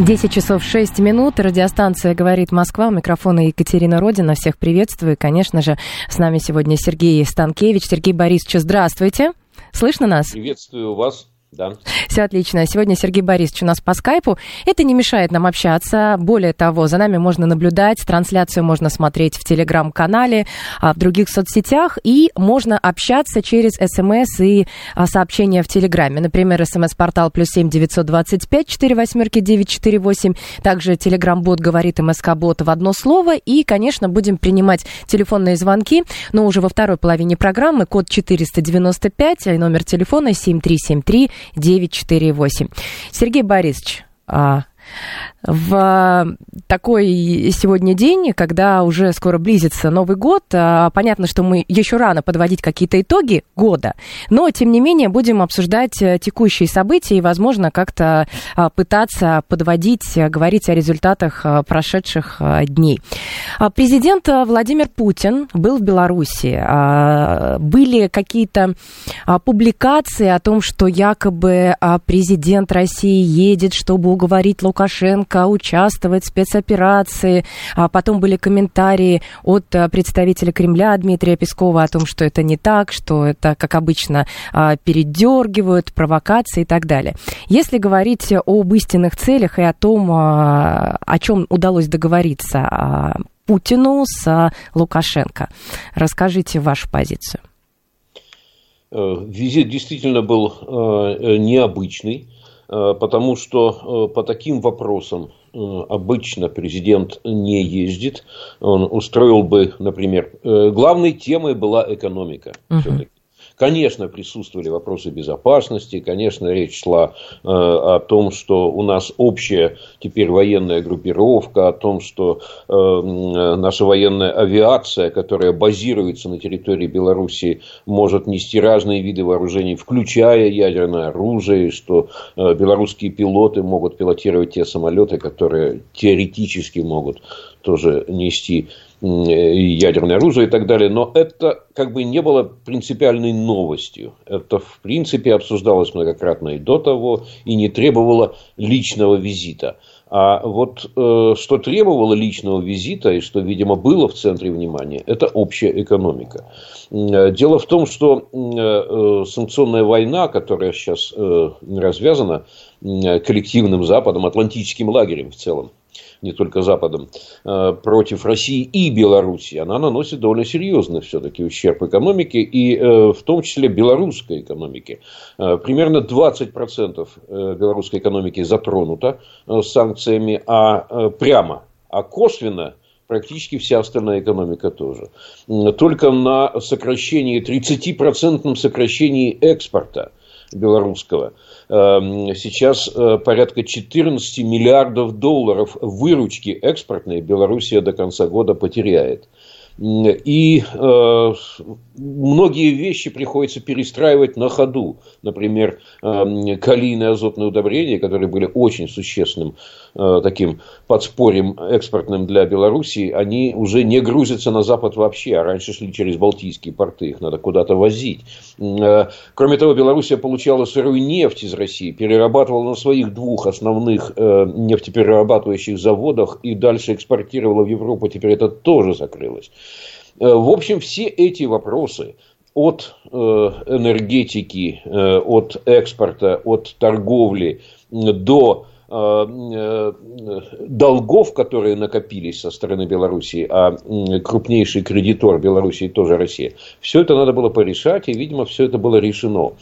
10 часов 6 минут. Радиостанция «Говорит Москва». У микрофона Екатерина Родина. Всех приветствую. Конечно же, с нами сегодня Сергей Станкевич. Сергей Борисович, здравствуйте. Слышно нас? Приветствую вас. Да. Все отлично. Сегодня Сергей Борисович у нас по скайпу. Это не мешает нам общаться. Более того, за нами можно наблюдать. Трансляцию можно смотреть в телеграм-канале, а, в других соцсетях. И можно общаться через смс и а, сообщения в телеграме. Например, смс-портал плюс семь девятьсот двадцать пять четыре восьмерки девять четыре восемь. Также телеграм-бот говорит МСК-бот в одно слово. И, конечно, будем принимать телефонные звонки. Но уже во второй половине программы код 495, номер телефона 7373 948. Сергей Борисович, а, в такой сегодня день, когда уже скоро близится Новый год, а, понятно, что мы еще рано подводить какие-то итоги года, но, тем не менее, будем обсуждать э, текущие события и, возможно, как-то а, пытаться подводить, э, говорить о результатах э, прошедших дней. Президент Владимир Путин был в Беларуси. Были какие-то публикации о том, что якобы президент России едет, чтобы уговорить Лукашенко Лукашенко участвовать в спецоперации. А потом были комментарии от а, представителя Кремля Дмитрия Пескова о том, что это не так, что это, как обычно, а, передергивают, провокации и так далее. Если говорить об истинных целях и о том, а, о чем удалось договориться Путину с Лукашенко, расскажите вашу позицию. Э, визит действительно был э, необычный. Э, потому что э, по таким вопросам э, обычно президент не ездит. Он устроил бы, например, главной темой была экономика. Uh-huh. Все-таки. Конечно, присутствовали вопросы безопасности, конечно, речь шла э, о том, что у нас общая теперь военная группировка, о том, что э, наша военная авиация, которая базируется на территории Беларуси, может нести разные виды вооружений, включая ядерное оружие, что э, белорусские пилоты могут пилотировать те самолеты, которые теоретически могут тоже нести ядерное оружие и так далее. Но это как бы не было принципиальной новостью. Это, в принципе, обсуждалось многократно и до того, и не требовало личного визита. А вот э, что требовало личного визита и что, видимо, было в центре внимания, это общая экономика. Э, дело в том, что э, санкционная война, которая сейчас э, развязана коллективным Западом, атлантическим лагерем в целом, не только Западом, э, против России и Белоруссии, она наносит довольно серьезный все-таки ущерб экономике, и э, в том числе белорусской экономике. Э, примерно 20% белорусской экономики затронуто санкциями, а прямо, а косвенно практически вся остальная экономика тоже. Только на сокращении, 30% сокращении экспорта белорусского – Эм, сейчас э, порядка 14 миллиардов долларов выручки экспортной Белоруссия до конца года потеряет. И э, многие вещи приходится перестраивать на ходу. Например, э, калийные азотные удобрения, которые были очень существенным таким подспорьем экспортным для Белоруссии, они уже не грузятся на Запад вообще, а раньше шли через Балтийские порты, их надо куда-то возить. Э, кроме того, Белоруссия получала сырую нефть из России, перерабатывала на своих двух основных э, нефтеперерабатывающих заводах и дальше экспортировала в Европу, теперь это тоже закрылось. Э, в общем, все эти вопросы от э, энергетики, э, от экспорта, от торговли до долгов, которые накопились со стороны Белоруссии, а крупнейший кредитор Белоруссии тоже Россия. Все это надо было порешать, и, видимо, все это было решено.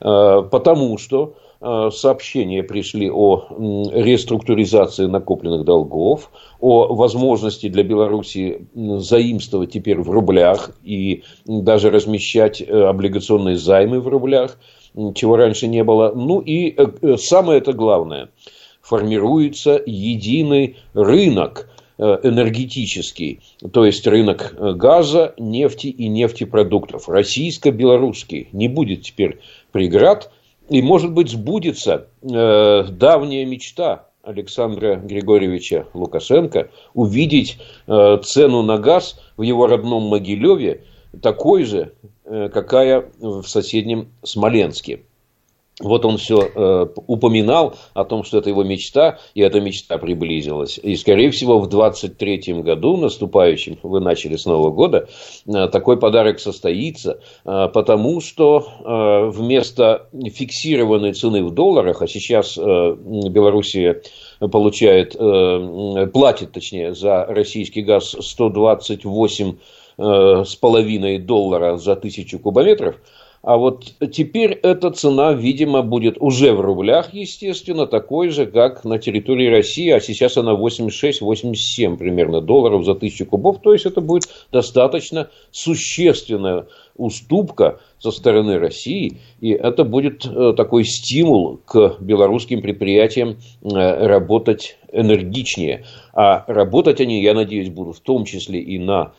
Потому что Э, сообщения пришли о реструктуризации накопленных долгов, о возможности для Беларуси заимствовать теперь в рублях и даже размещать э, облигационные займы в рублях, чего раньше не было. Ну и э, самое это главное, формируется единый рынок энергетический, то есть рынок газа, нефти и нефтепродуктов, российско-белорусский, не будет теперь преград, и, может быть, сбудется э, давняя мечта Александра Григорьевича Лукашенко увидеть э, цену на газ в его родном Могилеве такой же, э, какая в соседнем Смоленске. Вот он все э, упоминал о том, что это его мечта, и эта мечта приблизилась. И, скорее всего, в 23 году, наступающем, вы начали с Нового года, э, такой подарок состоится, э, потому что э, вместо фиксированной цены в долларах, а сейчас э, Белоруссия получает, э, платит, точнее, за российский газ 128 э, с половиной доллара за тысячу кубометров – а вот теперь эта цена, видимо, будет уже в рублях, естественно, такой же, как на территории России, а сейчас она 86-87 примерно долларов за тысячу кубов. То есть это будет достаточно существенная уступка со стороны России, и это будет э, такой стимул к белорусским предприятиям э, работать энергичнее. А работать они, я надеюсь, будут в том числе и на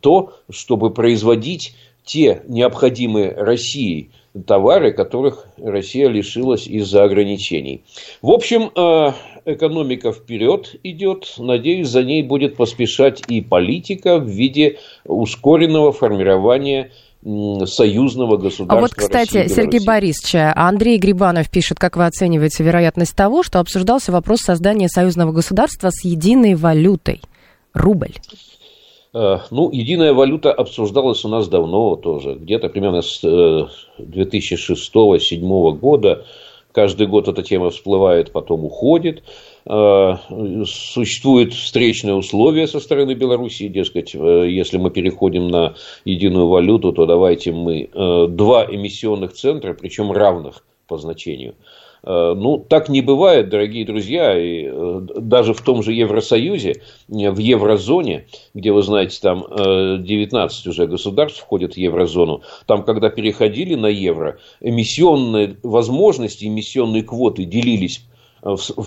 то, чтобы производить те необходимые России товары, которых Россия лишилась из-за ограничений. В общем, э, экономика вперед идет. Надеюсь, за ней будет поспешать и политика в виде ускоренного формирования союзного государства. А вот, кстати, России, Сергей Борисович, Андрей Грибанов пишет, как вы оцениваете вероятность того, что обсуждался вопрос создания союзного государства с единой валютой – рубль. Э, ну, единая валюта обсуждалась у нас давно тоже, где-то примерно с 2006-2007 э, года. Каждый год эта тема всплывает, потом уходит. Э, существуют встречные условия со стороны Беларуси, дескать, если мы переходим на единую валюту, то давайте мы два эмиссионных центра, причем равных по значению – ну, так не бывает, дорогие друзья, и э, даже в том же Евросоюзе, э, в еврозоне, где, вы знаете, там 19 уже государств входят в еврозону, там, когда переходили на евро, эмиссионные возможности, эмиссионные квоты делились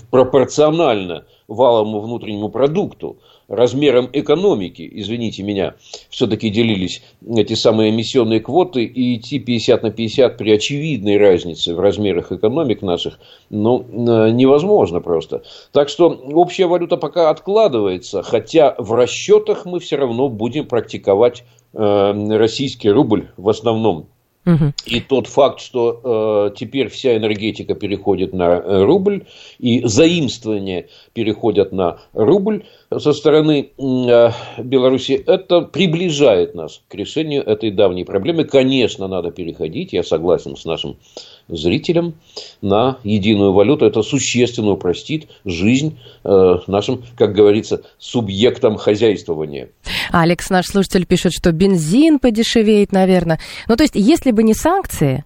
пропорционально валовому внутреннему продукту размером экономики, извините меня, все-таки делились эти самые эмиссионные квоты, и идти 50 на 50 при очевидной разнице в размерах экономик наших, ну, э, невозможно просто. Так что общая валюта пока откладывается, хотя в расчетах мы все равно будем практиковать э, российский рубль в основном. И тот факт, что э, теперь вся энергетика переходит на э, рубль, и заимствования переходят на рубль со стороны э, Беларуси, это приближает нас к решению этой давней проблемы. Конечно, надо переходить, я согласен с нашим зрителям, на единую валюту. Это существенно упростит жизнь э, нашим, как говорится, субъектам хозяйствования. Алекс, наш слушатель, пишет, что бензин подешевеет, наверное. Ну, то есть, если бы не санкции,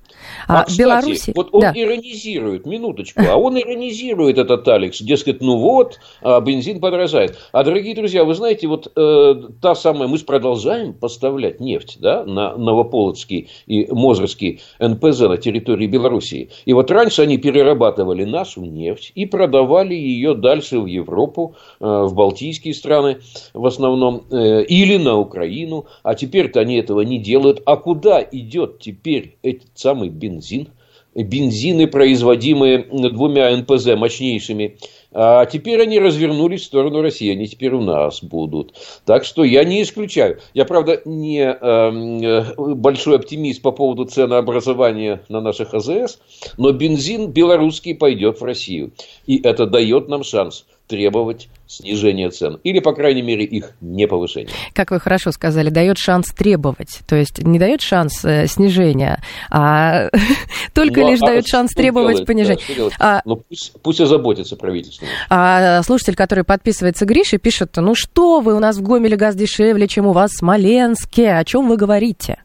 а, а кстати, Беларуси... вот он да. иронизирует, минуточку, а он иронизирует этот Алекс, дескать, ну вот, а бензин подорожает. А, дорогие друзья, вы знаете, вот э, та самая, мы продолжаем поставлять нефть, да, на Новополоцкий и Мозырский НПЗ на территории Белоруссии. И вот раньше они перерабатывали нашу нефть и продавали ее дальше в Европу, э, в Балтийские страны в основном, э, или на Украину. А теперь-то они этого не делают. А куда идет теперь этот самый бензин, бензины, производимые двумя НПЗ мощнейшими. А теперь они развернулись в сторону России, они теперь у нас будут. Так что я не исключаю. Я, правда, не э, большой оптимист по поводу ценообразования на наших АЗС, но бензин белорусский пойдет в Россию. И это дает нам шанс требовать снижения цен. Или, по крайней мере, их не повышения. Как вы хорошо сказали, дает шанс требовать. То есть не дает шанс э, снижения, а только ну, лишь а дает шанс требовать делает, понижения. Да, а, ну, пусть, пусть озаботится правительство. А слушатель, который подписывается Гриша, пишет, ну что вы, у нас в Гомеле газ дешевле, чем у вас в Смоленске. О чем вы говорите?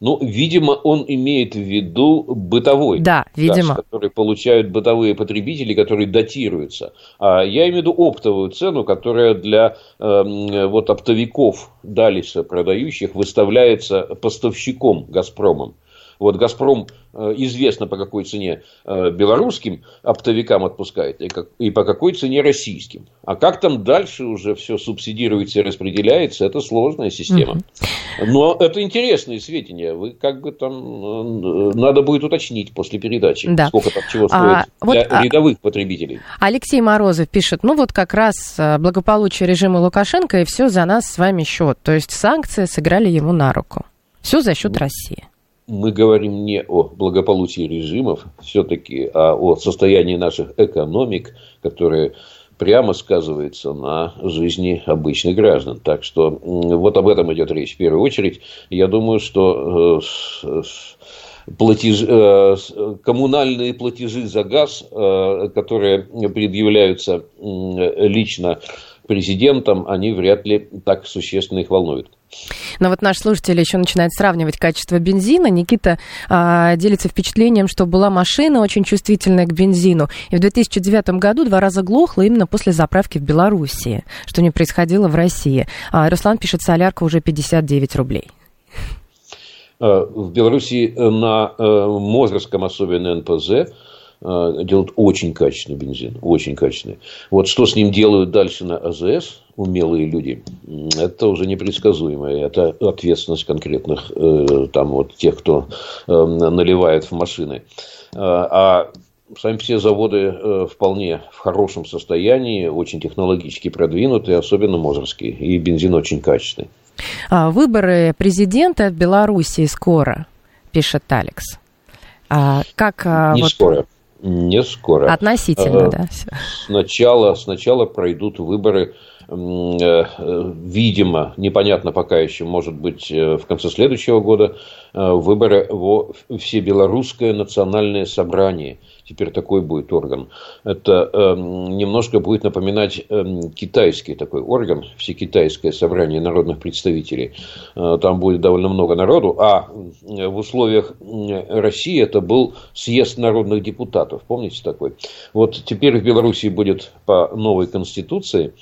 Ну, видимо, он имеет в виду бытовой да, видимо. газ, который получают бытовые потребители, которые датируются. А я имею в виду оптовую цену, которая для э, вот оптовиков Далиса, продающих, выставляется поставщиком «Газпромом». Вот «Газпром» э, известно по какой цене э, белорусским оптовикам отпускает и, как, и по какой цене российским. А как там дальше уже все субсидируется и распределяется, это сложная система. Но это интересные сведения. Вы как бы там э, надо будет уточнить после передачи, да. сколько там чего а, стоит а, для вот, рядовых потребителей. Алексей Морозов пишет, ну вот как раз благополучие режима Лукашенко и все за нас с вами счет. То есть санкции сыграли ему на руку. Все за счет России. Мы говорим не о благополучии режимов все-таки, а о состоянии наших экономик, которые прямо сказывается на жизни обычных граждан. Так что вот об этом идет речь в первую очередь. Я думаю, что э, платеж, э, коммунальные платежи за газ, э, которые предъявляются лично президентом, они вряд ли так существенно их волнуют. Но вот наш слушатель еще начинает сравнивать качество бензина. Никита а, делится впечатлением, что была машина очень чувствительная к бензину. И в 2009 году два раза глохла именно после заправки в Белоруссии, что не происходило в России. А Руслан пишет, солярка уже 59 рублей. А, в Беларуси на э, Мозырском, особенно НПЗ, Э, делают очень качественный бензин, очень качественный. Вот что с ним делают дальше на АЗС, умелые люди, это уже непредсказуемо. Это ответственность конкретных э, там вот тех, кто э, наливает в машины. А сами все заводы вполне в хорошем состоянии, очень технологически продвинутые, особенно мозырские, и бензин очень качественный. А выборы президента в Белоруссии скоро, пишет Алекс. А как, Не вот... скоро. Не скоро. Относительно, э, да. Сначала, сначала пройдут выборы, э, видимо, непонятно пока еще, может быть, э, в конце следующего года, выборы во Всебелорусское национальное собрание – теперь такой будет орган. Это э, немножко будет напоминать э, китайский такой орган, всекитайское собрание народных представителей. Э, там будет довольно много народу, а в условиях России это был съезд народных депутатов, помните такой? Вот теперь в Беларуси будет по новой конституции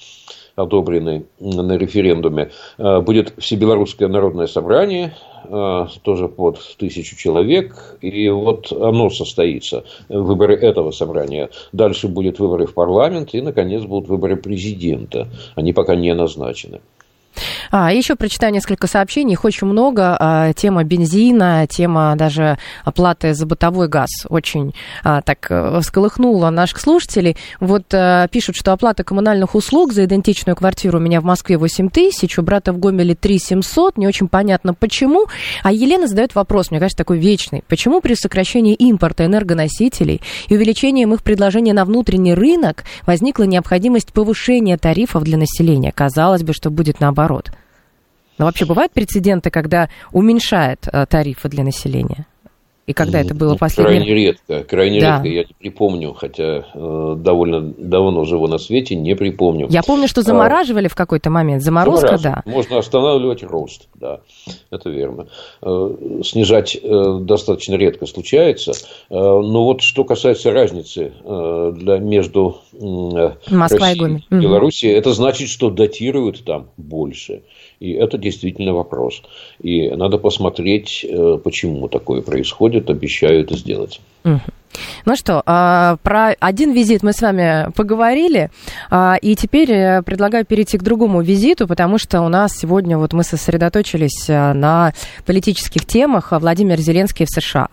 одобренный на референдуме, э, будет Всебелорусское народное собрание, э, тоже под тысячу человек, и вот оно состоится, выборы этого собрания. Дальше будут выборы в парламент, и, наконец, будут выборы президента. Они пока не назначены. А, еще прочитаю несколько сообщений, их очень много. А, тема бензина, тема даже оплаты за бытовой газ очень а, так э, всколыхнула наших слушателей. Вот а, пишут, что оплата коммунальных услуг за идентичную квартиру у меня в Москве 8 тысяч, у брата в Гомеле 3 700. Не очень понятно, почему. А Елена задает вопрос, мне кажется, такой вечный. Почему при сокращении импорта энергоносителей и увеличении их предложения на внутренний рынок возникла необходимость повышения тарифов для населения? Казалось бы, что будет наоборот. Но вообще бывают прецеденты, когда уменьшает э, тарифы для населения? И когда это было последнее? Крайне редко, крайне да. редко, я не припомню, хотя э, довольно давно живу на свете, не припомню. Я помню, что а, замораживали а, в какой-то момент, заморозка, да. Можно останавливать рост, да, это верно. Э, снижать э, достаточно редко случается, э, но вот что касается разницы э, для, между э, Москва Россией и Белоруссией, угу. это значит, что датируют там больше. И это действительно вопрос. И надо посмотреть, э, почему такое происходит, обещаю это сделать. Угу. Ну что, а, про один визит мы с вами поговорили, а, и теперь э, предлагаю перейти к другому визиту, потому что у нас сегодня вот мы сосредоточились э, на политических темах. Владимир Зеленский в США.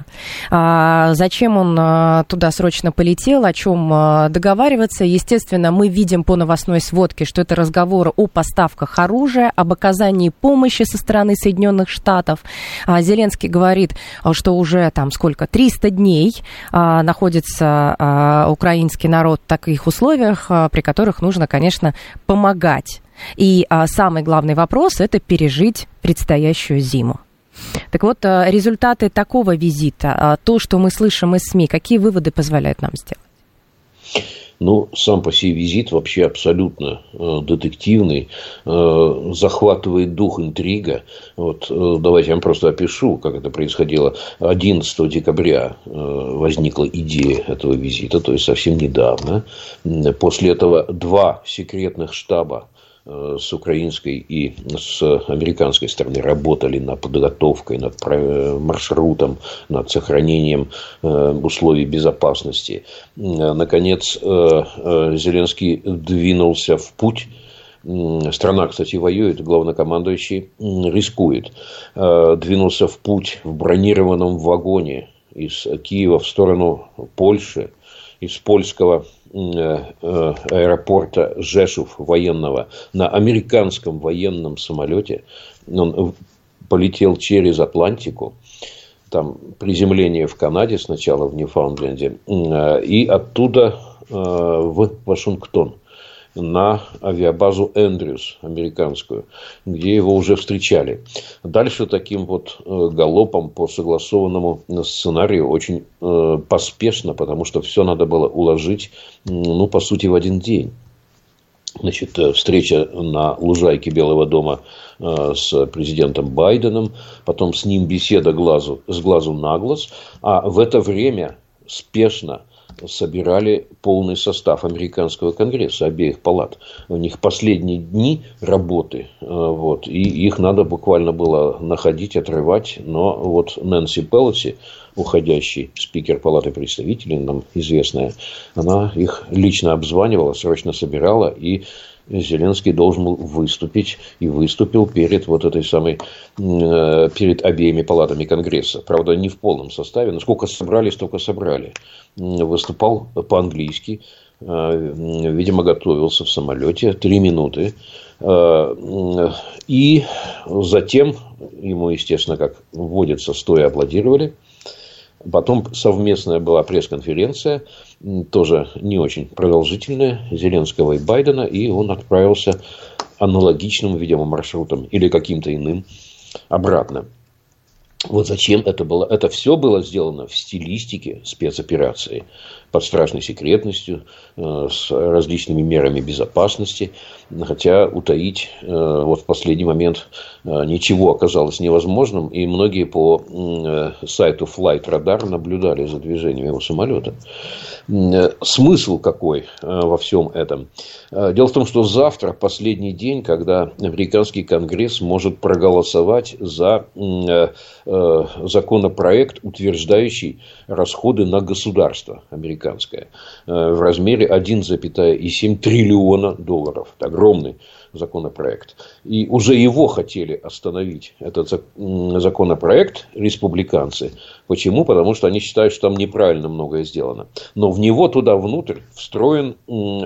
А, зачем он э, туда срочно полетел, о чем договариваться? Естественно, мы видим по новостной сводке, что это разговоры о поставках оружия, об оказании помощи со стороны Соединенных Штатов. Зеленский говорит, что уже там сколько, 300 дней а, находится а, украинский народ в таких условиях, а, при которых нужно, конечно, помогать. И самый главный вопрос – это пережить предстоящую зиму. Так вот, результаты такого визита, то, что мы слышим из СМИ, какие выводы позволяют нам сделать? Ну, сам по себе визит вообще абсолютно э, детективный, э, захватывает дух интрига. Вот, э, давайте я вам просто опишу, как это происходило. 11 декабря э, возникла идея этого визита, то есть совсем недавно. После этого два секретных штаба с украинской и с американской стороны работали над подготовкой, над маршрутом, над сохранением э, условий безопасности. Э, наконец, Зеленский двинулся в путь Страна, кстати, воюет, главнокомандующий рискует. Двинулся в путь в бронированном вагоне из Киева в сторону Польши, из польского Э, э, аэропорта Жешув военного на американском военном самолете. Он полетел через Атлантику. Там приземление в Канаде сначала, в Ньюфаундленде. Э, и оттуда в Вашингтон на авиабазу Эндрюс американскую, где его уже встречали. Дальше таким вот э, галопом по согласованному сценарию очень э, поспешно, потому что все надо было уложить, ну, по сути, в один день. Значит, э, встреча на лужайке Белого дома с президентом Байденом, потом с ним беседа глазу, с глазу на глаз, а в это время спешно собирали полный состав американского конгресса, обеих палат. У них последние дни работы, э, вот, и их надо буквально было находить, отрывать, но вот Нэнси Пелоси, уходящий спикер Палаты представителей, нам известная, она их лично обзванивала, срочно собирала и Зеленский должен был выступить и выступил перед вот этой самой, э, перед обеими палатами Конгресса. Правда, не в полном составе, но сколько собрали, столько собрали. Выступал по-английски, э, видимо, готовился в самолете три минуты. Э, и затем ему, естественно, как вводится, стоя аплодировали – Потом совместная была пресс-конференция, тоже не очень продолжительная, Зеленского и Байдена, и он отправился аналогичным, видимо, маршрутом или каким-то иным обратно. Вот зачем это было? Это все было сделано в стилистике спецоперации под страшной секретностью, э, с различными мерами безопасности. Хотя утаить э, вот в последний момент э, ничего оказалось невозможным. И многие по сайту Flight Radar наблюдали за движением его самолета. Смысл какой во всем этом? Дело в том, что завтра последний день, когда американский конгресс может проголосовать за законопроект, утверждающий расходы на государство американское э, в размере 1,7 триллиона долларов. Это огромный законопроект. И уже его хотели остановить, этот законопроект, республиканцы. Почему? Потому что они считают, что там неправильно многое сделано. Но в него туда внутрь встроен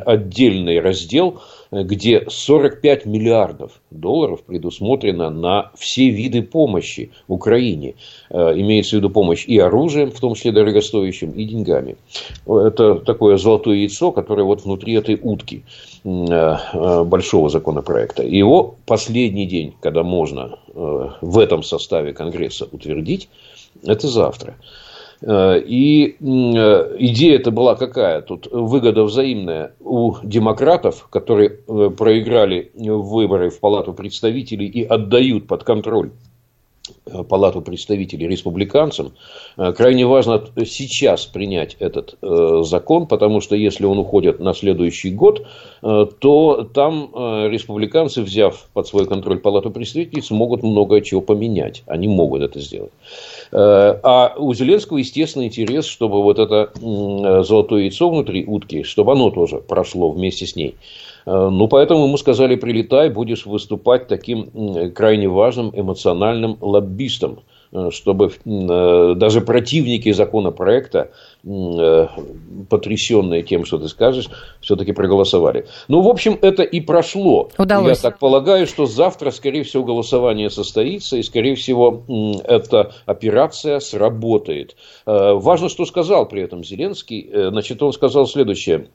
отдельный раздел, где 45 миллиардов долларов предусмотрено на все виды помощи Украине. Э, имеется в виду помощь и оружием, в том числе дорогостоящим, и деньгами. Это такое золотое яйцо, которое вот внутри этой утки э, э, большого законопроекта. Его последний день, когда можно в этом составе Конгресса утвердить, это завтра. Э, и э, идея это была какая? Тут выгода взаимная у демократов, которые э, проиграли выборы в Палату представителей и отдают под контроль Палату представителей республиканцам, э, крайне важно сейчас принять этот э, закон, потому что если он уходит на следующий год, то там республиканцы, взяв под свой контроль Палату представителей, смогут много чего поменять. Они могут это сделать. А у Зеленского, естественно, интерес, чтобы вот это золотое яйцо внутри утки, чтобы оно тоже прошло вместе с ней. Э, ну, поэтому ему сказали, прилетай, будешь выступать таким крайне важным эмоциональным лоббистом э, чтобы э, даже противники законопроекта, потрясенные тем, что ты скажешь, все-таки проголосовали. Ну, в общем, это и прошло. Удалось. Я так полагаю, что завтра, скорее всего, голосование состоится, и, скорее всего, эта операция сработает. Важно, что сказал при этом Зеленский. Значит, он сказал следующее,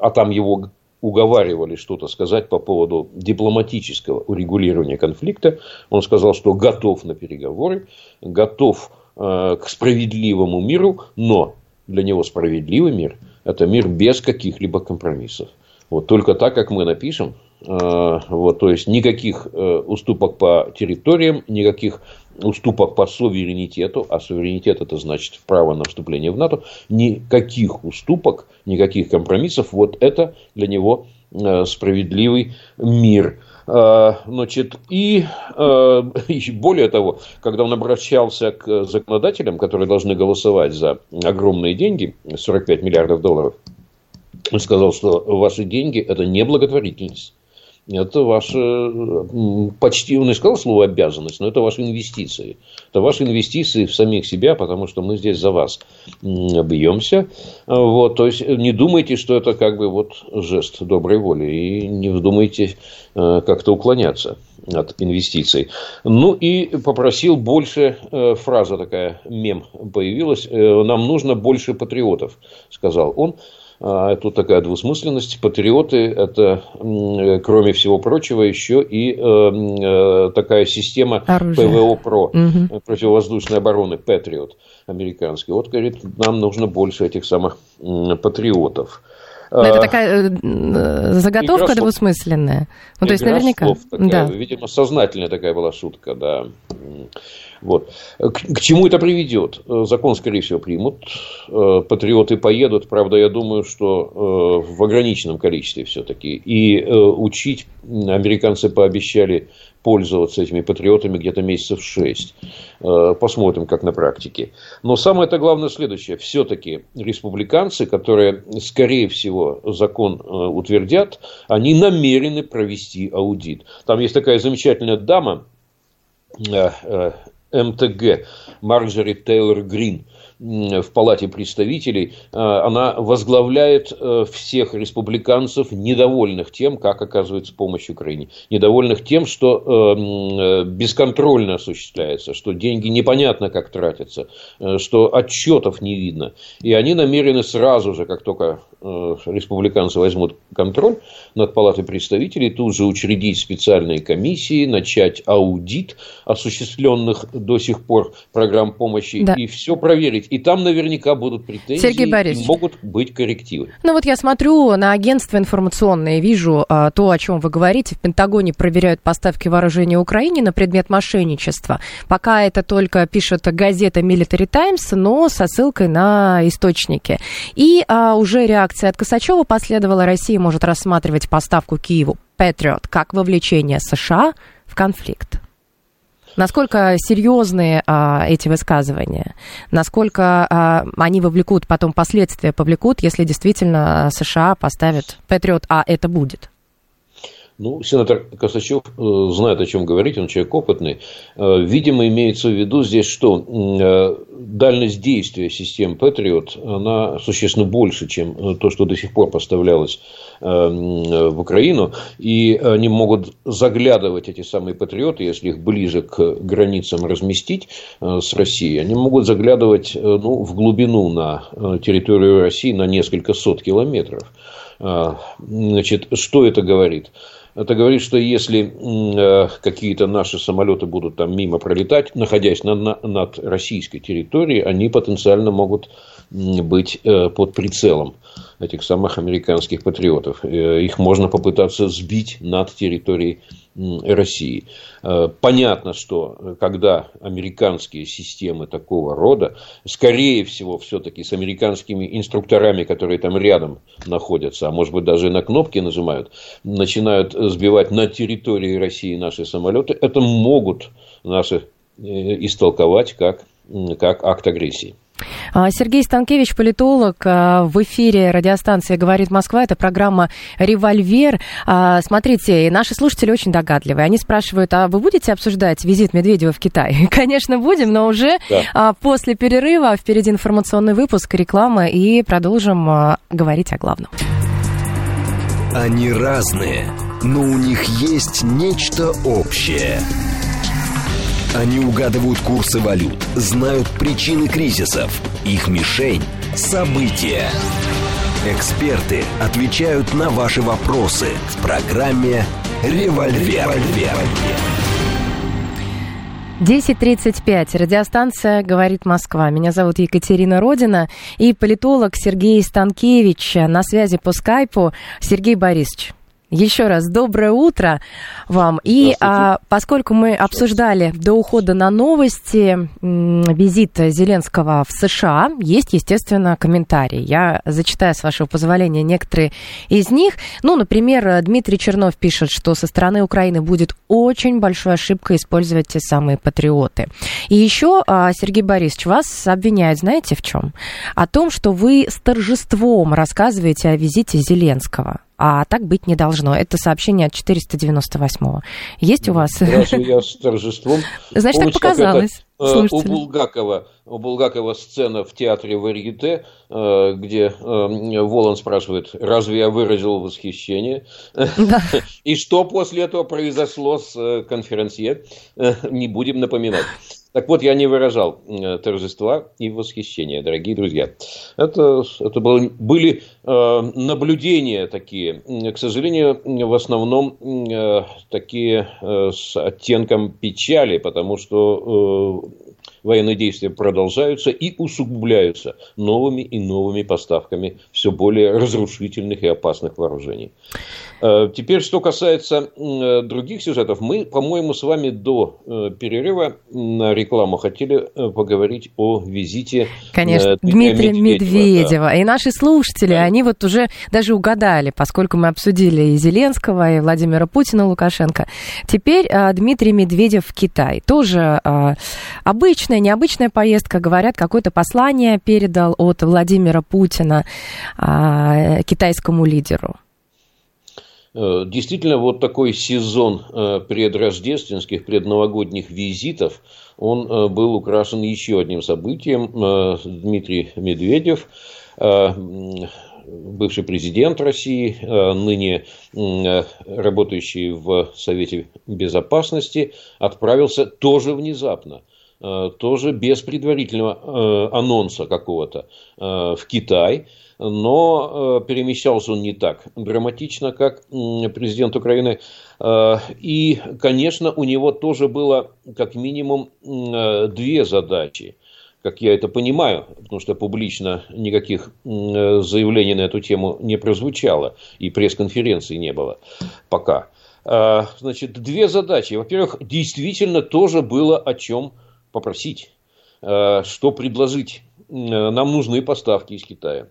а там его уговаривали что-то сказать по поводу дипломатического урегулирования конфликта. Он сказал, что готов на переговоры, готов э, к справедливому миру, но для него справедливый мир – это мир без каких-либо компромиссов. Вот только так, как мы напишем, э, вот, то есть никаких э, уступок по территориям, никаких уступок по суверенитету, а суверенитет это значит право на вступление в НАТО, никаких уступок, никаких компромиссов, вот это для него справедливый мир. Значит, и более того, когда он обращался к законодателям, которые должны голосовать за огромные деньги, 45 миллиардов долларов, он сказал, что ваши деньги – это не благотворительность. Это ваша почти, он не сказал слово обязанность, но это ваши инвестиции. Это ваши инвестиции в самих себя, потому что мы здесь за вас бьемся. Вот, то есть не думайте, что это как бы вот жест доброй воли, и не вздумайте э, как-то уклоняться от инвестиций. Ну и попросил больше, э, фраза такая, мем появилась, э, нам нужно больше патриотов, сказал он. А, тут такая двусмысленность. Патриоты – это, кроме всего прочего, еще и э, э, такая система Оружие. ПВО-ПРО, угу. противовоздушной обороны, Патриот американский. Вот, говорит, нам нужно больше этих самых патриотов. Но это а, такая э, заготовка Игра двусмысленная. Ну, то есть, наверняка. Такая, да. Видимо, сознательная такая была шутка, да. Вот. К, к чему это приведет? Э, закон, скорее всего, примут. Э, патриоты поедут. Правда, я думаю, что в ограниченном количестве все-таки. И учить американцы пообещали пользоваться этими патриотами где-то месяцев шесть. Э, посмотрим, как на практике. Но самое-то главное следующее. Все-таки республиканцы, которые, скорее всего, закон э, утвердят, они намерены провести аудит. Там есть такая замечательная дама, э, МТГ, Марджори Тейлор Грин – в Палате представителей, э, она возглавляет э, всех республиканцев, недовольных тем, как оказывается помощь Украине. Недовольных тем, что э, бесконтрольно осуществляется, что деньги непонятно как тратятся, что отчетов не видно. И они намерены сразу же, как только республиканцы возьмут контроль над Палатой представителей, тут же учредить специальные комиссии, начать аудит осуществленных до сих пор программ помощи да. и все проверить и там наверняка будут претензии. Сергей Борисович. И могут быть коррективы. Ну вот я смотрю на агентство информационное, вижу а, то, о чем вы говорите. В Пентагоне проверяют поставки вооружения Украине на предмет мошенничества. Пока это только пишет газета Military Times, но со ссылкой на источники. И а, уже реакция от Косачева последовала. Россия может рассматривать поставку Киеву Patriot как вовлечение США в конфликт. Насколько серьезные а, эти высказывания? Насколько а, они вовлекут, потом последствия повлекут, если действительно США поставят Патриот, а это будет? Ну, сенатор Косачев э, знает, о чем говорить, он человек опытный. Э, видимо, имеется в виду здесь что? Э, дальность действия систем Patriot, она существенно больше, чем то, что до сих пор поставлялось в Украину. И они могут заглядывать, эти самые патриоты, если их ближе к границам разместить с Россией, они могут заглядывать ну, в глубину на территорию России на несколько сот километров. Значит, что это говорит? Это говорит, что если э, какие-то наши самолеты будут там мимо пролетать, находясь на, на, над российской территорией, они потенциально могут быть э, под прицелом этих самых американских патриотов. Э, их можно попытаться сбить над территорией России. Э, понятно, что когда американские системы такого рода, скорее всего, все-таки с американскими инструкторами, которые там рядом находятся, а может быть даже на кнопки нажимают, начинают сбивать на территории России наши самолеты, это могут наши истолковать как, как акт агрессии. А, Сергей Станкевич, политолог, а, в эфире радиостанции «Говорит Москва». Это программа «Револьвер». А, смотрите, наши слушатели очень догадливые. Они спрашивают, а вы будете обсуждать визит Медведева в Китай? Конечно, будем, но уже да. после перерыва впереди информационный выпуск, реклама и продолжим говорить о главном. Они разные, но у них есть нечто общее – они угадывают курсы валют, знают причины кризисов. Их мишень – события. Эксперты отвечают на ваши вопросы в программе «Револьвер». 10.35. Радиостанция «Говорит Москва». Меня зовут Екатерина Родина и политолог Сергей Станкевич на связи по скайпу. Сергей Борисович, Еще раз доброе утро вам. И а, поскольку мы обсуждали до ухода на новости визит Зеленского в США, есть, естественно, комментарии. Я зачитаю, с вашего позволения, некоторые из них. Ну, например, Дмитрий Чернов пишет, что со стороны Украины будет очень большой ошибкой использовать те самые патриоты. И еще а, Сергей Борисович вас обвиняет, знаете, в чем? О том, что вы с торжеством рассказываете о визите Зеленского а так быть не должно. Это сообщение от 498-го. Есть у вас? Разве я с торжеством? Значит, так показалось. Э, у Булгакова, у Булгакова сцена в театре Варьете, э, где э, Волан спрашивает, разве я выразил восхищение? Да. И что после этого произошло с конференцией? Не будем напоминать. Так вот, я не выражал э, торжества и восхищения, дорогие друзья. Это, это было, были э, наблюдения такие, к сожалению, в основном э, такие э, с оттенком печали, потому что э, военные действия продолжаются и усугубляются новыми и новыми поставками все более разрушительных и опасных вооружений. Э, теперь, что касается э, других сюжетов, мы, по-моему, с вами до э, перерыва на рекламу хотели поговорить о визите Конечно, Дмитрия, Дмитрия Медведева. Да. И наши слушатели, да. они вот уже даже угадали, поскольку мы обсудили и Зеленского, и Владимира Путина, Лукашенко. Теперь Дмитрий Медведев в Китай. Тоже обычная, необычная поездка. Говорят, какое-то послание передал от Владимира Путина китайскому лидеру. Э, действительно, вот такой сезон э, предрождественских, предновогодних визитов, он э, был украшен еще одним событием. Дмитрий Медведев, бывший президент России, ныне работающий в Совете Безопасности, отправился тоже внезапно тоже без предварительного анонса какого-то в Китай – но э, перемещался он не так драматично, как президент Украины. Э, и, конечно, у него тоже было как минимум э, две задачи как я это понимаю, потому что публично никаких заявлений на эту тему не прозвучало, и пресс-конференции не было пока. Значит, две задачи. Во-первых, действительно тоже было о чем попросить, что предложить. Нам нужны поставки из Китая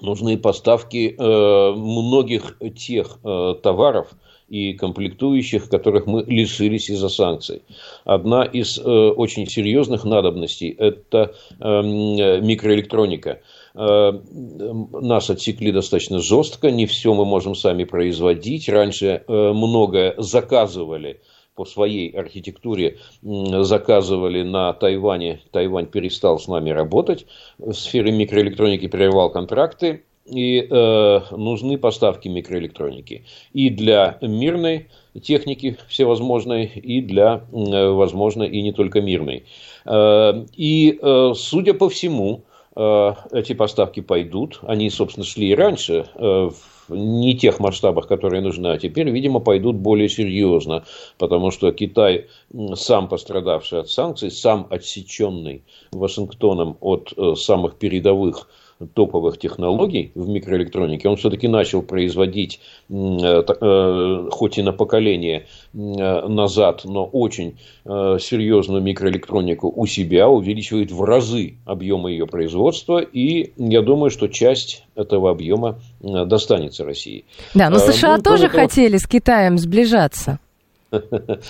нужны поставки э, многих тех э, товаров и комплектующих, которых мы лишились из-за санкций. Одна из э, очень серьезных надобностей – это эм, микроэлектроника. Нас отсекли достаточно жестко, не все мы можем сами производить. Раньше многое заказывали по своей архитектуре заказывали на Тайване. Тайвань перестал с нами работать. В сфере микроэлектроники прервал контракты. И э, нужны поставки микроэлектроники и для мирной техники всевозможной, и для, э, возможно, и не только мирной. Э, и, э, судя по всему, э, эти поставки пойдут. Они, собственно, шли и раньше э, в не тех масштабах, которые нужны, а теперь, видимо, пойдут более серьезно, потому что Китай, сам пострадавший от санкций, сам отсеченный Вашингтоном от э, самых передовых топовых технологий в микроэлектронике, он все-таки начал производить, э, э, хоть и на поколение э, назад, но очень серьезную микроэлектронику у себя, увеличивает в разы объемы ее производства, и я думаю, что часть этого объема достанется России. Да, но США ну, тоже того... хотели с Китаем сближаться.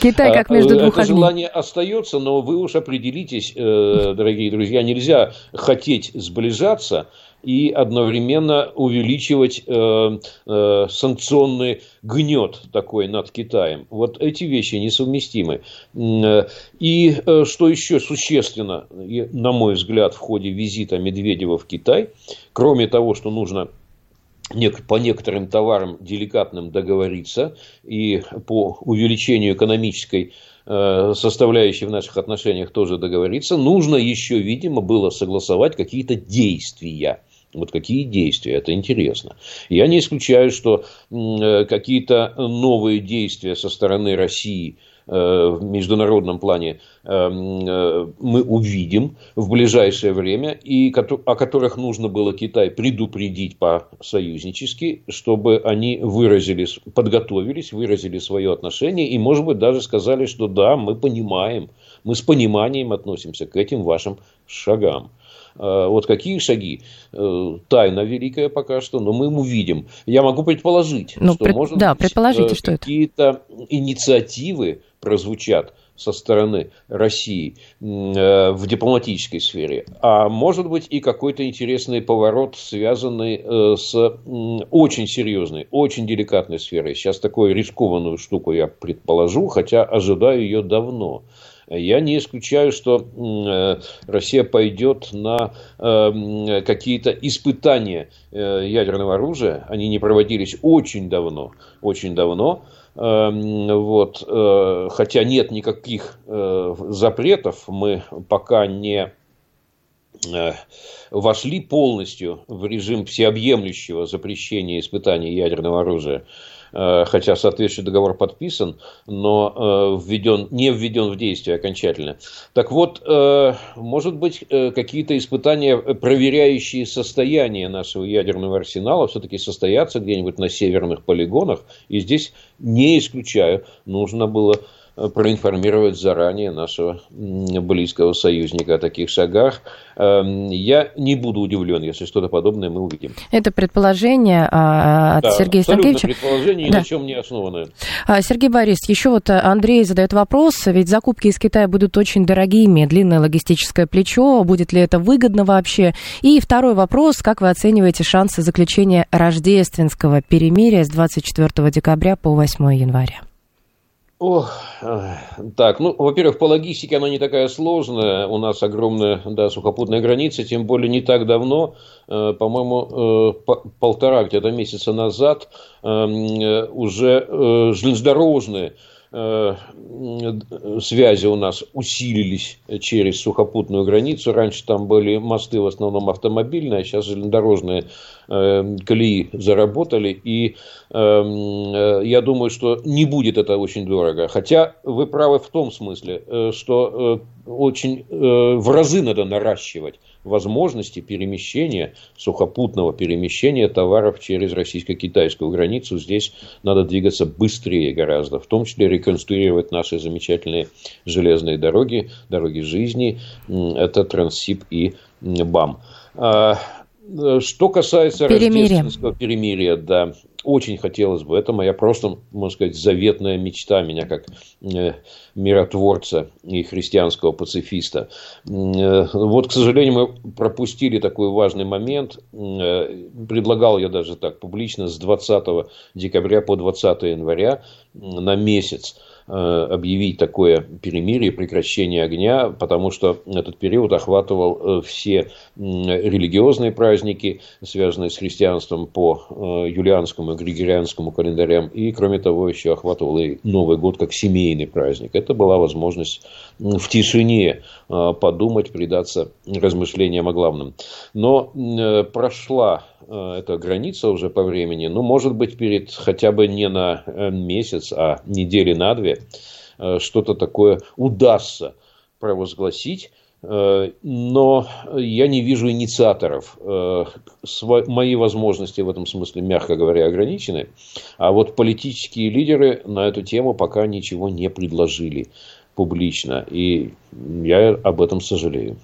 Китай как между двух Это желание остается, но вы уж определитесь, э, дорогие друзья, нельзя хотеть сближаться и одновременно увеличивать э, э, санкционный гнет такой над Китаем. Вот эти вещи несовместимы. И что еще существенно, на мой взгляд, в ходе визита Медведева в Китай, кроме того, что нужно по некоторым товарам деликатным договориться и по увеличению экономической э, составляющей в наших отношениях тоже договориться, нужно еще, видимо, было согласовать какие-то действия. Вот какие действия, это интересно. Я не исключаю, что э, какие-то новые действия со стороны России в международном плане мы увидим в ближайшее время, и о которых нужно было Китай предупредить по-союзнически, чтобы они выразили, подготовились, выразили свое отношение и, может быть, даже сказали, что да, мы понимаем, мы с пониманием относимся к этим вашим шагам. А, вот какие шаги? Э, тайна великая пока что, но мы увидим. Я могу предположить, ну, что, пред... может да, быть, предположите, что какие-то инициативы прозвучат со стороны России э, в дипломатической сфере, а может быть и какой-то интересный поворот, связанный э, с очень серьезной, очень деликатной сферой. Сейчас такую рискованную штуку я предположу, хотя ожидаю ее давно. Я не исключаю, что э, Россия пойдет на э, какие-то испытания э, ядерного оружия. Они не проводились очень давно, очень давно. Вот, хотя нет никаких запретов, мы пока не вошли полностью в режим всеобъемлющего запрещения испытаний ядерного оружия. Э, хотя соответствующий договор подписан, но э, введен, не введен в действие окончательно. Так вот, э, может быть, какие-то испытания, проверяющие состояние нашего ядерного арсенала, все-таки состоятся где-нибудь на северных полигонах, и здесь не исключаю, нужно было проинформировать заранее нашего близкого союзника о таких шагах. Эм, я не буду удивлен, если что-то подобное мы увидим. Это предположение а, от да, Сергея Станкевича. предположение, да. на чем не основанное. А, Сергей Борис, еще вот Андрей задает вопрос, ведь закупки из Китая будут очень дорогими, длинное логистическое плечо, будет ли это выгодно вообще? И второй вопрос, как вы оцениваете шансы заключения рождественского перемирия с 24 декабря по 8 января? Ох, так, ну, во-первых, по логистике она не такая сложная. У нас огромная да, сухопутная граница, тем более не так давно, э, по-моему, э, полтора где-то месяца назад эм, э, уже э, железнодорожные Э, связи у нас усилились через сухопутную границу. Раньше там были мосты в основном автомобильные, а сейчас железнодорожные э, колеи заработали. И э, я думаю, что не будет это очень дорого. Хотя вы правы в том смысле, что очень в разы надо наращивать возможности перемещения, сухопутного перемещения товаров через российско-китайскую границу. Здесь надо двигаться быстрее гораздо, в том числе реконструировать наши замечательные железные дороги, дороги жизни. Это Транссиб и БАМ. А, что касается Перемирие. рождественского перемирия, да, очень хотелось бы. Это моя просто, можно сказать, заветная мечта меня как э, миротворца и христианского пацифиста. Э, вот, к сожалению, мы пропустили такой важный момент. Э, предлагал я даже так публично с 20 декабря по 20 января на месяц Э, объявить такое перемирие, прекращение огня, потому что этот период охватывал э, все религиозные праздники, связанные с христианством по э, юлианскому и григорианскому календарям, и, кроме того, еще охватывал и Новый год как семейный праздник. Это была возможность в тишине подумать, предаться размышлениям о главном. Но прошла эта граница уже по времени, ну, может быть, перед хотя бы не на месяц, а недели на две, Э, что-то такое удастся провозгласить. Э, но я не вижу инициаторов. Э, мои возможности в этом смысле, мягко говоря, ограничены. А вот политические лидеры на эту тему пока ничего не предложили публично. И я об этом сожалею.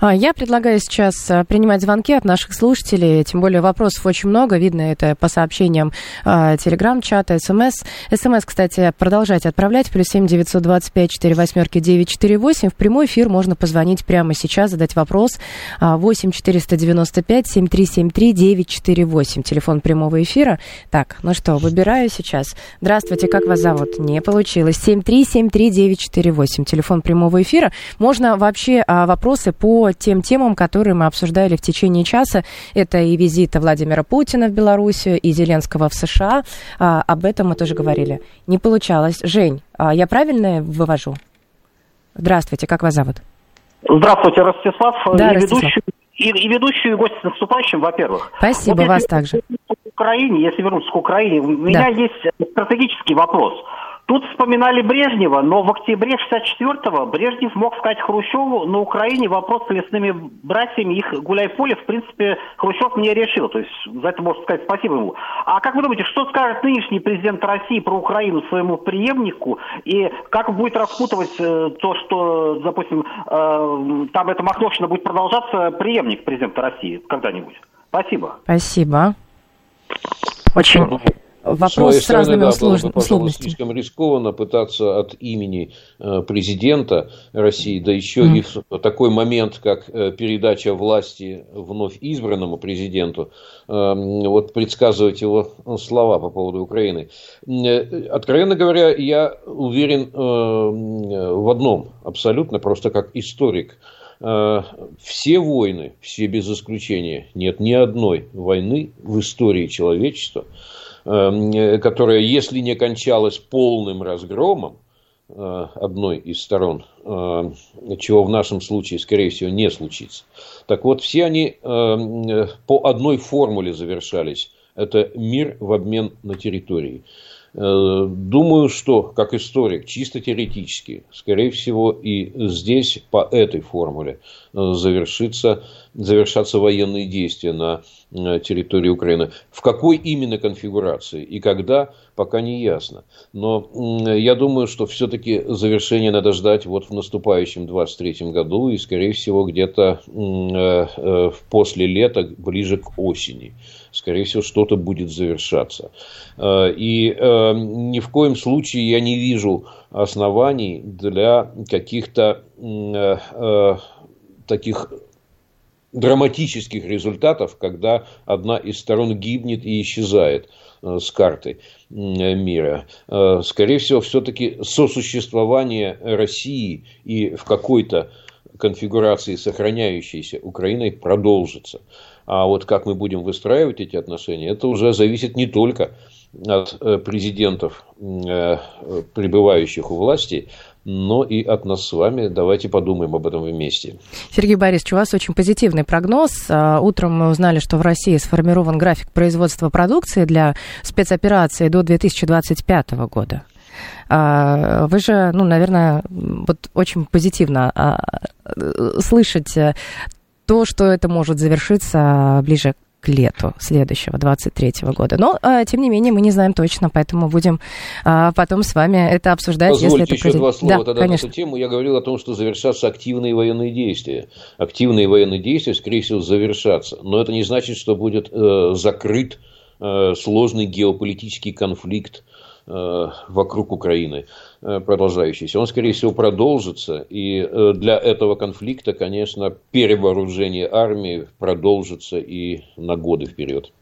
А, я предлагаю сейчас а, принимать звонки от наших слушателей, тем более вопросов очень много, видно это по сообщениям а, телеграм-чата, смс. СМС, кстати, продолжать отправлять, плюс семь девятьсот двадцать пять четыре восьмерки девять четыре восемь. В прямой эфир можно позвонить прямо сейчас, задать вопрос. Восемь четыреста девяносто пять семь три семь три девять четыре восемь. Телефон прямого эфира. Так, ну что, выбираю сейчас. Здравствуйте, как вас зовут? Не получилось. Семь три семь три девять четыре восемь. Телефон прямого эфира. Можно вообще вопросы по тем темам, которые мы обсуждали в течение часа. Это и визит Владимира Путина в Белоруссию, и Зеленского в США. А, об этом мы тоже говорили. Не получалось. Жень, а я правильно вывожу? Здравствуйте, как вас зовут? Здравствуйте, Ростислав. Да, я Ростислав. ведущий и, и ведущую, и гости с наступающим, во-первых. Спасибо, вот вас также. К Украине, если вернуться к Украине, у меня да. есть стратегический вопрос. Тут вспоминали Брежнева, но в октябре 64-го Брежнев мог сказать Хрущеву, на Украине вопрос с лесными братьями, их гуляй-поле, в принципе, Хрущев не решил. То есть за это можно сказать спасибо ему. А как вы думаете, что скажет нынешний президент России про Украину своему преемнику? И как будет распутывать э, то, что, допустим, э, там эта махновщина будет продолжаться, преемник президента России когда-нибудь? Спасибо. Спасибо. Очень вопрос с, разными да, условностями. слишком рискованно пытаться от имени э, президента России, да еще mm. и в такой момент, как э, передача власти вновь избранному президенту, э, вот предсказывать его слова по поводу Украины. Откровенно говоря, я уверен в одном, абсолютно, просто как историк – все войны, все без исключения, нет ни одной войны в истории человечества, Эм, э, которая, если не кончалась полным разгромом э, одной из сторон, э, чего в нашем случае, скорее всего, не случится. Так вот, все они эм, по одной формуле завершались. Это мир в обмен на территории. Думаю, что, как историк, чисто теоретически, скорее всего, и здесь по этой формуле завершится, завершатся военные действия на территории Украины. В какой именно конфигурации и когда, пока не ясно. Но я думаю, что все-таки завершение надо ждать вот в наступающем 23 году и, скорее всего, где-то э, э, после лета, ближе к осени. Скорее всего, что-то будет завершаться. Э, и ни в коем случае я не вижу оснований для каких-то таких драматических результатов, когда одна из сторон гибнет и исчезает э, с карты мира. Э, скорее всего, все-таки сосуществование России и в какой-то конфигурации сохраняющейся Украиной продолжится. А вот как мы будем выстраивать эти отношения, это уже зависит не только от э, президентов, пребывающих у власти, но и от нас с вами. Давайте подумаем об этом вместе. Сергей Борисович, у вас очень позитивный прогноз. А, утром мы узнали, что в России сформирован график производства продукции для спецоперации до 2025 года. А, вы же, ну, наверное, вот очень позитивно а, слышать то, что это может завершиться ближе к лету следующего, 23 года. Но, а, тем не менее, мы не знаем точно, поэтому будем а, потом с вами это обсуждать, Позвольте если это еще произойдет. два слова да, тогда конечно. на эту тему. Я говорил о том, что завершатся активные военные действия. Активные военные действия, скорее всего, завершатся. Но это не значит, что будет э, закрыт э, сложный геополитический конфликт вокруг Украины э, продолжающийся, он, скорее всего, продолжится. И э, для этого конфликта, конечно, перевооружение армии продолжится и на годы вперед.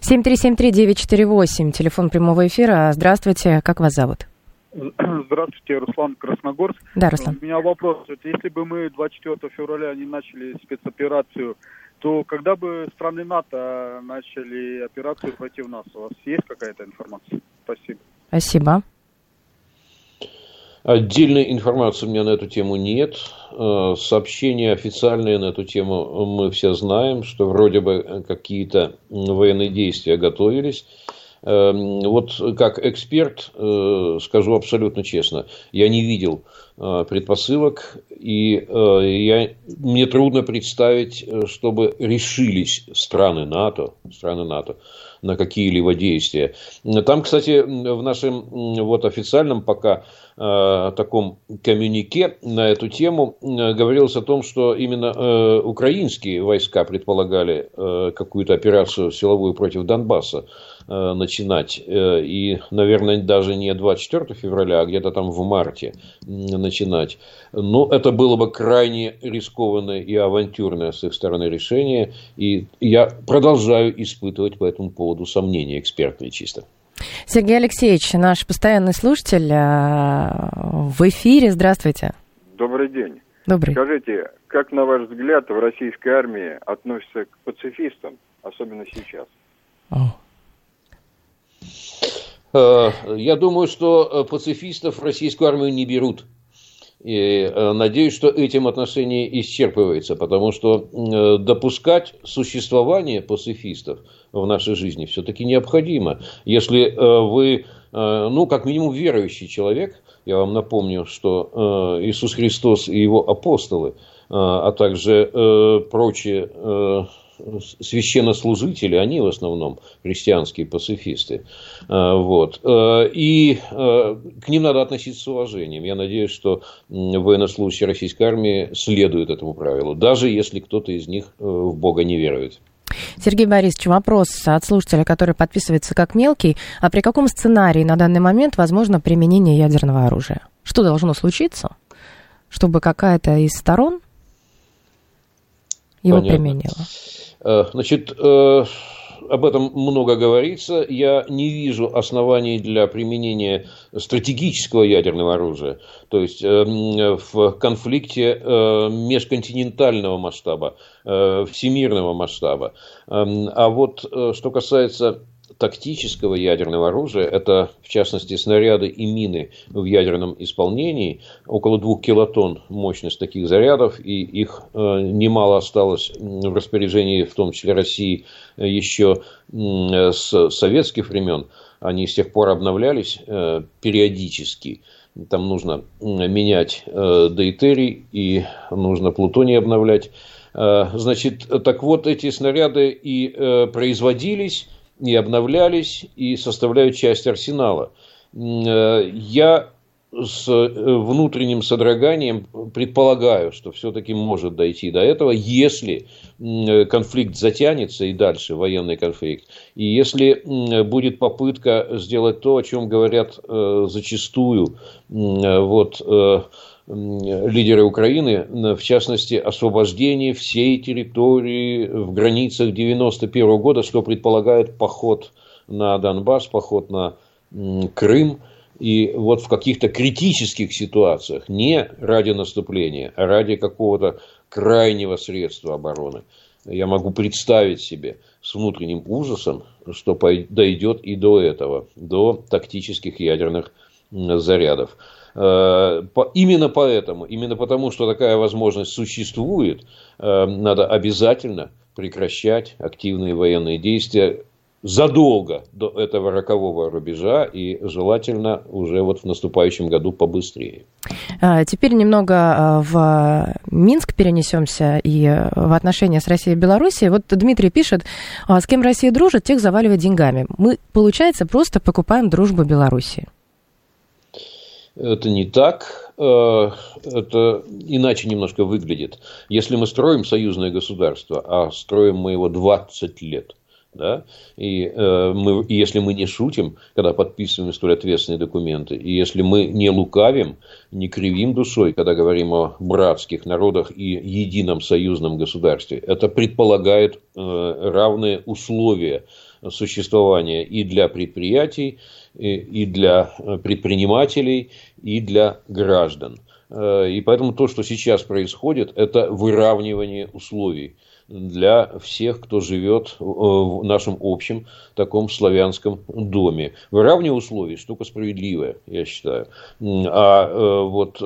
7373948, телефон прямого эфира. Здравствуйте, как вас зовут? Здравствуйте, Руслан Красногорск. Да, Руслан. У меня вопрос. Вот если бы мы 24 февраля не начали спецоперацию, то когда бы страны НАТО начали операцию против нас? У вас есть какая-то информация? Спасибо. Спасибо. Отдельной информации у меня на эту тему нет. Э, сообщения официальные на эту тему мы все знаем, что вроде бы какие-то военные действия готовились. Эм, вот как эксперт э, скажу абсолютно честно, я не видел э, предпосылок, и я, мне трудно представить, чтобы решились страны НАТО, страны НАТО на какие-либо действия. Там, кстати, в нашем вот официальном пока э, таком коммюнике на эту тему э, говорилось о том, что именно э, украинские войска предполагали э, какую-то операцию силовую против Донбасса э, начинать. Э, и, наверное, даже не 24 февраля, а где-то там в марте начинать. Но это было бы крайне рискованное и авантюрное с их стороны решение. И я продолжаю испытывать по этому поводу сомнений экспертные чисто. Сергей Алексеевич, наш постоянный слушатель э, в эфире. Здравствуйте. Добрый день. Добрый. Скажите, как на ваш взгляд в российской армии относятся к пацифистам, особенно сейчас? Э, я думаю, что э, пацифистов в российскую армию не берут. И э, надеюсь, что этим отношение исчерпывается, потому что э, допускать существование пацифистов в нашей жизни все-таки необходимо. Если э, вы ну, как минимум, верующий человек. Я вам напомню, что Иисус Христос и его апостолы, а также прочие священнослужители, они в основном христианские пацифисты. А, вот. А, и а, к ним надо относиться с уважением. Я надеюсь, что военнослужащие российской армии следуют этому правилу, даже если кто-то из них э, в Бога не верует. Сергей Борисович, вопрос от слушателя, который подписывается как мелкий. А при каком сценарии на данный момент возможно применение ядерного оружия? Что должно случиться, чтобы какая-то из сторон его Понятно. применила? Э, значит, э, об этом много говорится. Я не вижу оснований для применения стратегического ядерного оружия, то есть э, в конфликте межконтинентального масштаба, всемирного масштаба. Эм, а вот что касается тактического ядерного оружия, это в частности снаряды и мины в ядерном исполнении, около двух килотонн мощность таких зарядов, и их э, немало осталось в распоряжении, в том числе России, еще с советских времен. Они с тех пор обновлялись э, периодически. Там нужно менять э, дейтерий и нужно плутоний обновлять. Значит, так вот, эти снаряды и производились и обновлялись, и составляют часть арсенала. Э, я с э, внутренним содроганием предполагаю, что все-таки может дойти до этого, если конфликт затянется и дальше, военный конфликт, и если будет попытка сделать то, о чем говорят э, зачастую вот, лидеры Украины, в частности, освобождение всей территории в границах 1991 года, что предполагает поход на Донбасс, поход на Крым. И вот в каких-то критических ситуациях, не ради наступления, а ради какого-то крайнего средства обороны, я могу представить себе с внутренним ужасом, что дойдет и до этого, до тактических ядерных зарядов. Э, именно поэтому, именно потому, что такая возможность существует, э, надо обязательно прекращать активные военные действия задолго до этого рокового рубежа и желательно уже вот в наступающем году побыстрее. А, теперь немного а, в Минск перенесемся и в отношения с Россией и Белоруссией. Вот Дмитрий пишет, «А с кем Россия дружит, тех заваливает деньгами. Мы, получается, просто покупаем дружбу Белоруссии. Это не так, э, это иначе немножко выглядит. Если мы строим союзное государство, а строим мы его 20 лет, да, и, э, мы, и если мы не шутим, когда подписываем столь ответственные документы, и если мы не лукавим, не кривим душой, когда говорим о братских народах и едином союзном государстве, это предполагает э, равные условия существования и для предприятий, и для э, предпринимателей, и для граждан. Э, и поэтому то, что сейчас происходит, это выравнивание условий для всех, кто живет в нашем общем таком славянском доме. Выравнивание условий – штука справедливая, я считаю. А э, вот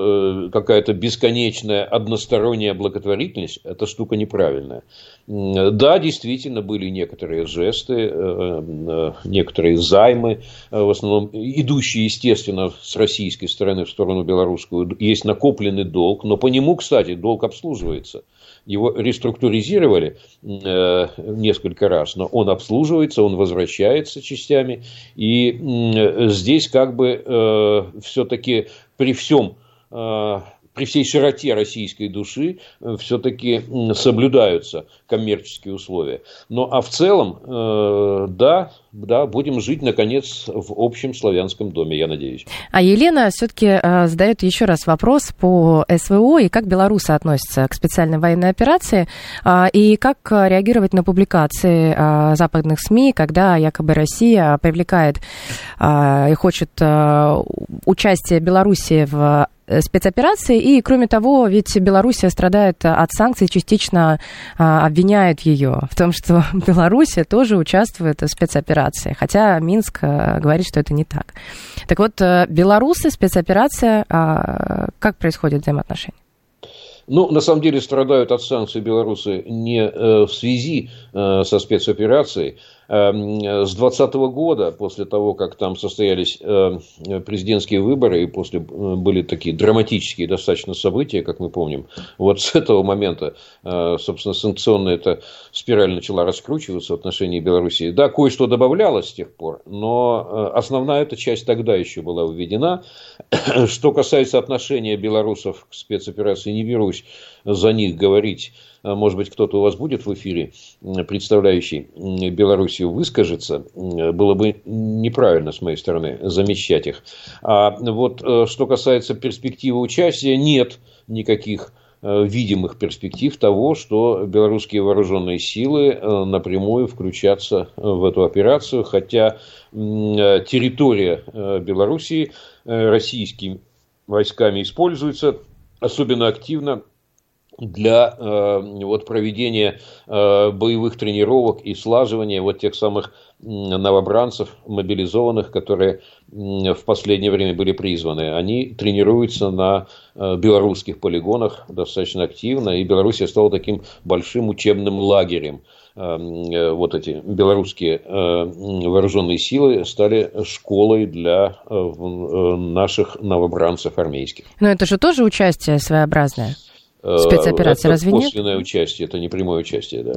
какая-то бесконечная односторонняя благотворительность – это штука неправильная. Да, действительно, были некоторые жесты, э, э, некоторые займы, э, в основном идущие, естественно, с российской стороны в сторону белорусскую. Есть накопленный долг, но по нему, кстати, долг обслуживается. Его реструктуризировали несколько раз, но он обслуживается, он возвращается частями. И здесь как бы все-таки при всем при всей широте российской души э, все-таки соблюдаются коммерческие условия. Но а в целом, э, да, да, будем жить, наконец, в общем славянском доме, я надеюсь. А Елена все-таки э, задает еще раз вопрос по СВО и как белорусы относятся к специальной военной операции, э, и как реагировать на публикации э, западных СМИ, когда якобы Россия привлекает э, и хочет э, участие Беларуси в спецоперации. И, кроме того, ведь Белоруссия страдает от санкций, частично а, обвиняют ее в том, что Белоруссия тоже участвует в спецоперации. Хотя Минск а, говорит, что это не так. Так вот, белорусы, спецоперация, а, как происходит взаимоотношения? Ну, на самом деле страдают от санкций белорусы не э, в связи э, со спецоперацией, с 2020 года, после того, как там состоялись э, президентские выборы, и после э, были такие драматические достаточно события, как мы помним, вот с этого момента, э, собственно, санкционная эта спираль начала раскручиваться в отношении Белоруссии. Да, кое-что добавлялось с тех пор, но основная эта часть тогда еще была введена. Что касается отношения белорусов к спецоперации, не берусь за них говорить может быть, кто-то у вас будет в эфире, представляющий Белоруссию, выскажется, было бы неправильно с моей стороны замещать их. А вот э, что касается перспективы участия, нет никаких э, видимых перспектив того, что белорусские вооруженные силы э, напрямую включатся в эту операцию, хотя территория Белоруссии российскими войсками используется особенно активно для э, вот, проведения э, боевых тренировок и слаживания вот тех самых новобранцев, мобилизованных, которые в последнее время были призваны. Они тренируются на э, белорусских полигонах достаточно активно, и Белоруссия стала таким большим учебным лагерем. Э, э, вот эти белорусские вооруженные силы стали школой для наших новобранцев армейских. Но это же тоже участие своеобразное. Спецоперация, это разве нет? косвенное участие, это не прямое участие, да.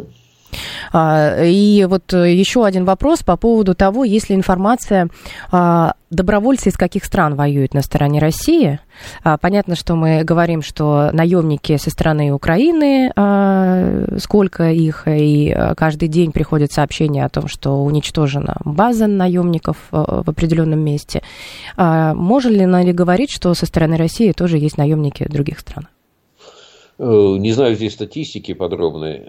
А, и вот э, еще один вопрос по поводу того, есть ли информация, а, добровольцы из каких стран воюют на стороне России. А, понятно, что мы говорим, что наемники со стороны Украины, сколько их, и каждый день приходит сообщение о том, что уничтожена база наемников в определенном месте. Можно ли говорить, что со стороны России тоже есть наемники других стран? Э, не знаю здесь статистики подробной,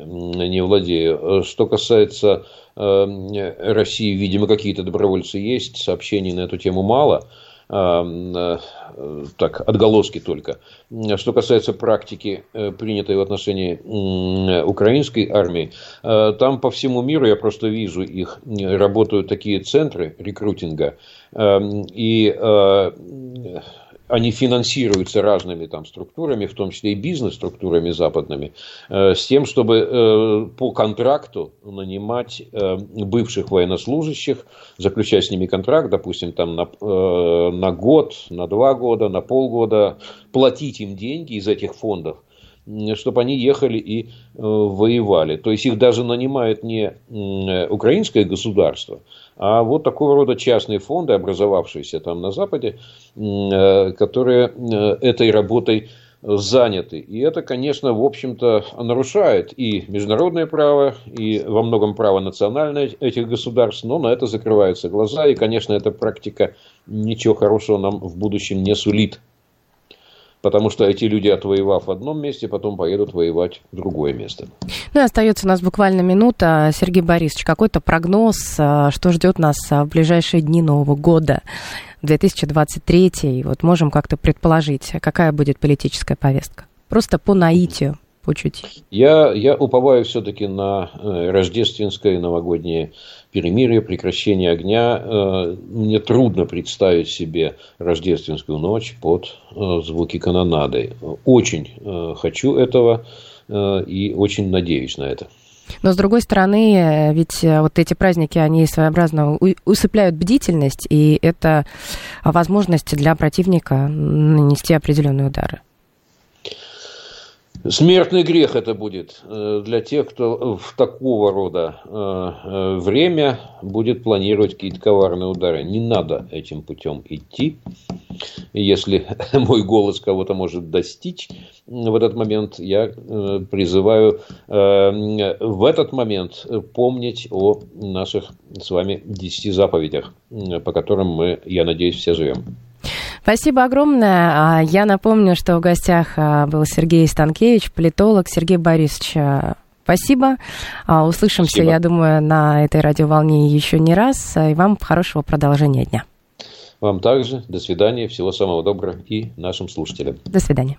не владею. Что касается э, России, видимо, какие-то добровольцы есть, сообщений на эту тему мало. Э, так, отголоски только. Что касается практики, принятой в отношении украинской армии, там по всему миру, я просто вижу их, работают такие центры рекрутинга, и они финансируются разными там структурами, в том числе и бизнес-структурами западными, э, с тем, чтобы э, по контракту нанимать э, бывших военнослужащих, заключать с ними контракт, допустим, там на, на год, на два года, на полгода, платить им деньги из этих фондов, чтобы они ехали и воевали. То есть их даже нанимает не украинское государство, а вот такого рода частные фонды, образовавшиеся там на Западе, э, которые э, этой работой заняты. И это, конечно, в общем-то, нарушает и международное право, и во многом право национальное этих государств, но на это закрываются глаза, и, конечно, эта практика ничего хорошего нам в будущем не сулит. Потому что эти люди, отвоевав в одном месте, потом поедут воевать в другое место. Ну и остается у нас буквально минута. Сергей Борисович, какой-то прогноз, а, что ждет нас а, в ближайшие дни Нового года? 2023, вот можем как-то предположить, какая будет политическая повестка? Просто по наитию, по чуть. Я, я уповаю все-таки на э, рождественское новогоднее перемирие, прекращение огня. Э, мне трудно представить себе рождественскую ночь под э, звуки канонады. Очень хочу этого и очень надеюсь на это. Но, с другой стороны, ведь вот эти праздники, они своеобразно усыпляют бдительность, и это возможность для противника нанести определенные удары. Смертный грех это будет э, для тех, кто в такого рода э, э, время будет планировать какие-то коварные удары. Не надо этим путем идти. Если мой голос кого-то может достичь в этот момент, я призываю в этот момент помнить о наших с вами десяти заповедях, по которым мы, я надеюсь, все живем. Спасибо огромное. А, я напомню, что в гостях а, был Сергей Станкевич, политолог. Сергей Борисович, а, спасибо. Услышимся, спасибо. я думаю, на этой радиоволне еще не раз. И вам хорошего продолжения дня. Вам также. До свидания. Всего самого доброго и нашим слушателям. До свидания.